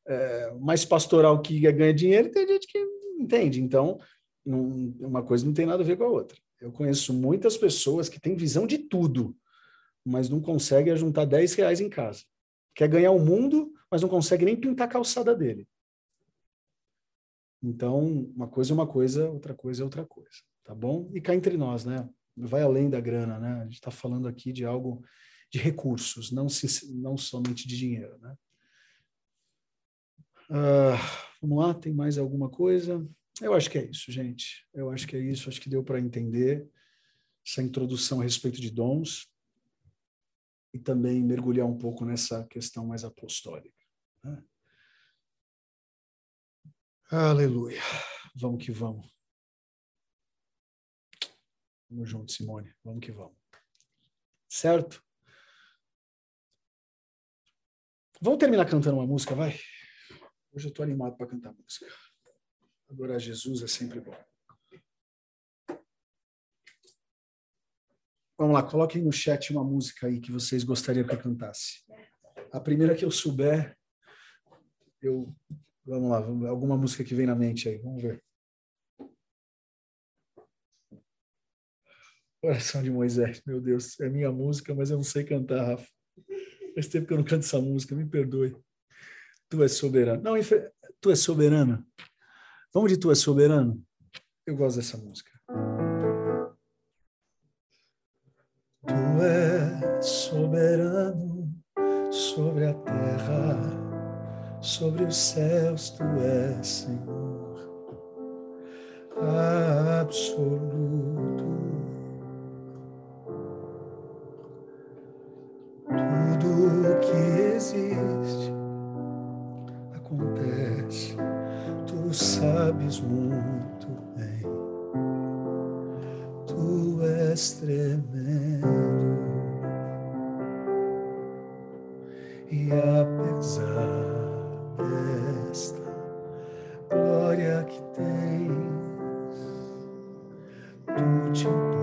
é, mais pastoral que ganha dinheiro, tem gente que entende. Então não, uma coisa não tem nada a ver com a outra. Eu conheço muitas pessoas que têm visão de tudo, mas não conseguem juntar 10 reais em casa. Quer ganhar o mundo, mas não consegue nem pintar a calçada dele. Então, uma coisa é uma coisa, outra coisa é outra coisa, tá bom? E cá entre nós, né? Vai além da grana, né? A gente está falando aqui de algo de recursos, não, se, não somente de dinheiro, né? Uh, vamos lá, tem mais alguma coisa? Eu acho que é isso, gente. Eu acho que é isso. Acho que deu para entender essa introdução a respeito de dons e também mergulhar um pouco nessa questão mais apostólica. Né? Aleluia. Vamos que vamos. Vamos junto, Simone. Vamos que vamos. Certo? Vamos terminar cantando uma música, vai? Hoje eu estou animado para cantar música. Adorar Jesus é sempre bom. Vamos lá, coloquem no chat uma música aí que vocês gostariam que eu cantasse. A primeira que eu souber, eu. Vamos lá, alguma música que vem na mente aí, vamos ver. Coração de Moisés, meu Deus, é minha música, mas eu não sei cantar, Rafa. Faz tempo que eu não canto essa música, me perdoe. Tu és soberano. Não, tu és soberana. Vamos de Tu és soberano? Eu gosto dessa música. Tu és soberano sobre a terra, sobre os céus, tu és Senhor absoluto. O que existe acontece, tu sabes muito bem, tu és tremendo. E apesar desta glória que tens, tu te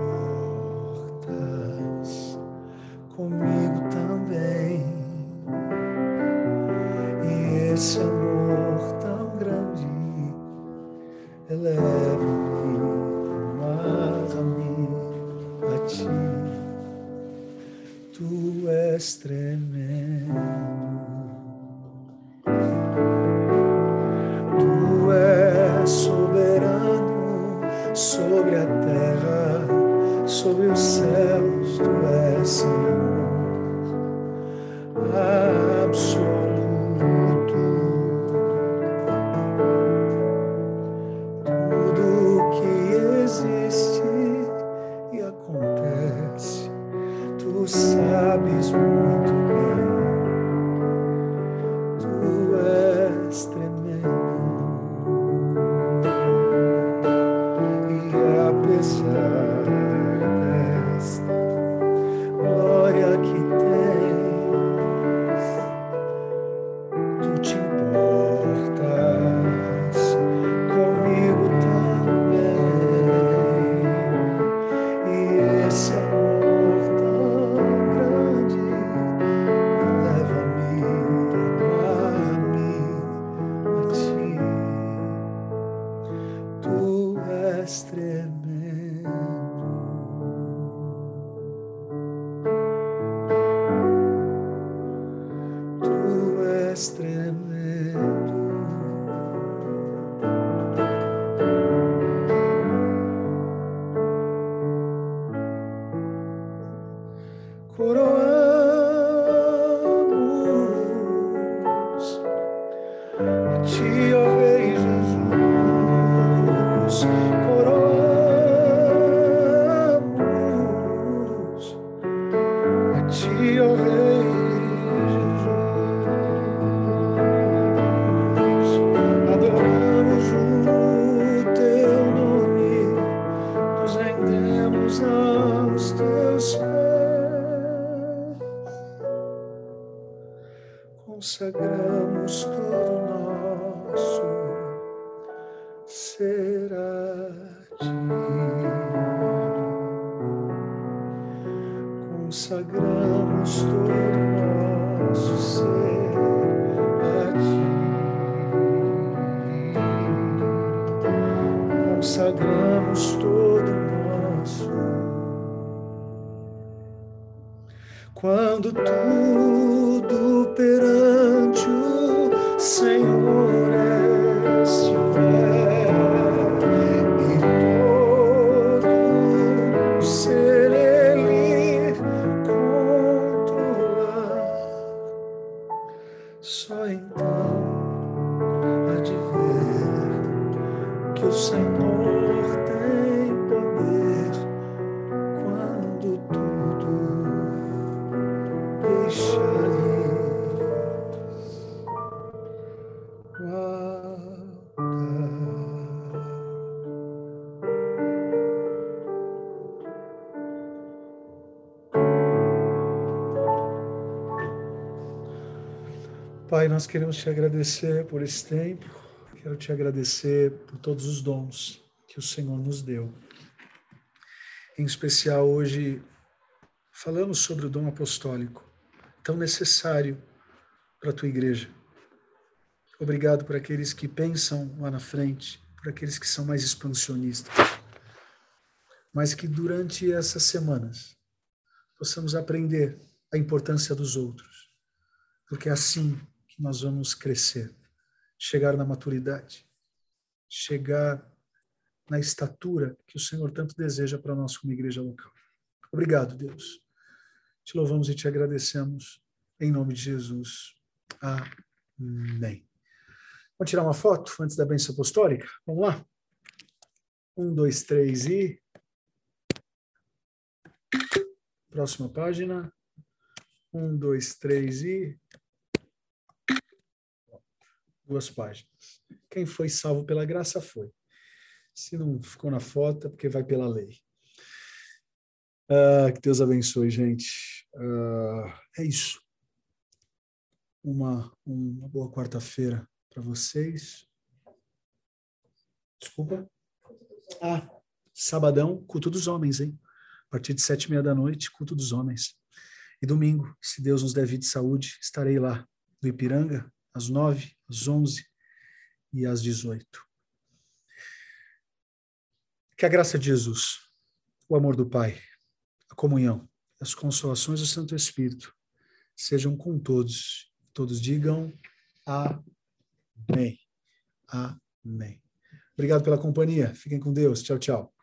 nós queremos te agradecer por esse tempo, quero te agradecer por todos os dons que o Senhor nos deu. Em especial hoje, falamos sobre o dom apostólico, tão necessário para a tua igreja. Obrigado por aqueles que pensam lá na frente, por aqueles que são mais expansionistas. Mas que durante essas semanas possamos aprender a importância dos outros, porque é assim que nós vamos crescer, chegar na maturidade, chegar na estatura que o Senhor tanto deseja para nós como igreja local. Obrigado, Deus. Te louvamos e te agradecemos em nome de Jesus. Amém. Vamos tirar uma foto antes da bênção apostólica? Vamos lá? Um, dois, três e. Próxima página. Um, dois, três e. Duas páginas. Quem foi salvo pela graça foi. Se não ficou na foto, é porque vai pela lei. Ah, que Deus abençoe, gente. Ah, é isso. Uma, uma boa quarta-feira para vocês. Desculpa. Ah, Sabadão, culto dos homens, hein? A partir de sete e meia da noite, culto dos homens. E domingo, se Deus nos der vida e saúde, estarei lá, do Ipiranga, às nove, às onze e às dezoito. Que a graça de Jesus, o amor do Pai, a comunhão, as consolações do Santo Espírito sejam com todos. Todos digam amém. Amém. Obrigado pela companhia. Fiquem com Deus. Tchau, tchau.